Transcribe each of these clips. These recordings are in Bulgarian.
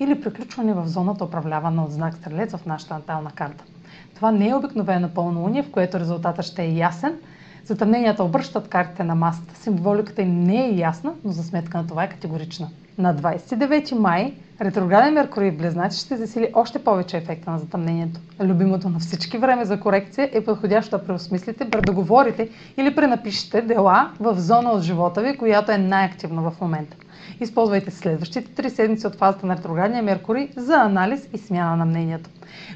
или приключване в зоната управлявана от знак Стрелец в нашата натална карта. Това не е обикновено пълнолуние, в което резултатът ще е ясен. Затъмненията обръщат картите на масата. Символиката им не е ясна, но за сметка на това е категорична. На 29 май ретрограден Меркурий в Близнаци ще засили още повече ефекта на затъмнението. Любимото на всички време за корекция е подходящо да преосмислите, предоговорите или пренапишете дела в зона от живота ви, която е най-активна в момента. Използвайте следващите три седмици от фазата на ретроградния Меркурий за анализ и смяна на мнението.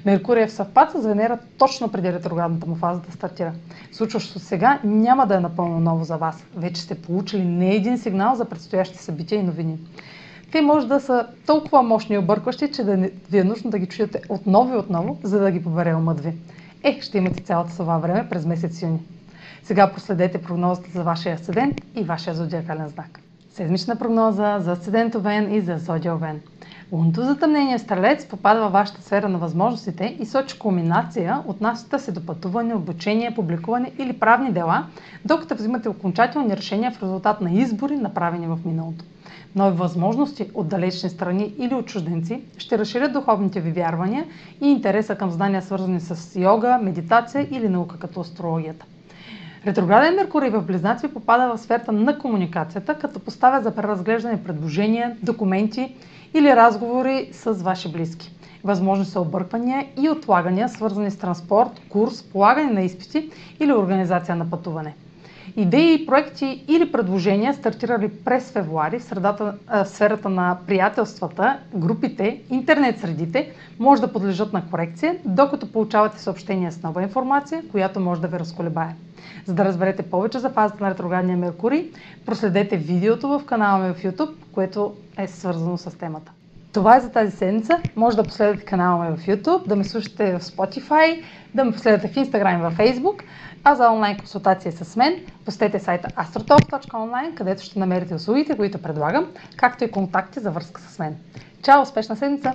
Меркурий е в съвпад с Венера точно преди ретроградната му фаза да стартира. Случващото сега няма да е напълно ново за вас. Вече сте получили не един сигнал за предстоящи събития и новини. Те може да са толкова мощни и объркващи, че да ви е нужно да ги чуете отново и отново, за да ги побере умът ви. Е, ще имате цялото това време през месец юни. Сега последете прогнозата за вашия асцендент и вашия зодиакален знак. Седмична прогноза за асцендент Овен и за зодия Овен. Лунното затъмнение в Стрелец попада във вашата сфера на възможностите и сочи кулминация, отнасяща се до пътуване, обучение, публикуване или правни дела, докато взимате окончателни решения в резултат на избори, направени в миналото. Нови възможности от далечни страни или от чужденци ще разширят духовните ви вярвания и интереса към знания, свързани с йога, медитация или наука като астрологията. Ретрограден Меркурий в Близнаци попада в сферата на комуникацията, като поставя за преразглеждане предложения, документи или разговори с ваши близки. Възможни са обърквания и отлагания, свързани с транспорт, курс, полагане на изпити или организация на пътуване. Идеи, проекти или предложения, стартирали през февруари в, средата, в сферата на приятелствата, групите, интернет средите, може да подлежат на корекция, докато получавате съобщения с нова информация, която може да ви разколебае. За да разберете повече за фазата на ретроградния Меркурий, проследете видеото в канала ми в YouTube, което е свързано с темата. Това е за тази седмица. Може да последвате канала ми в YouTube, да ме слушате в Spotify, да ме последвате в Instagram и в Facebook. А за онлайн консултация с мен, посетете сайта astrotalk.online, където ще намерите услугите, които предлагам, както и контакти за връзка с мен. Чао! Успешна седмица!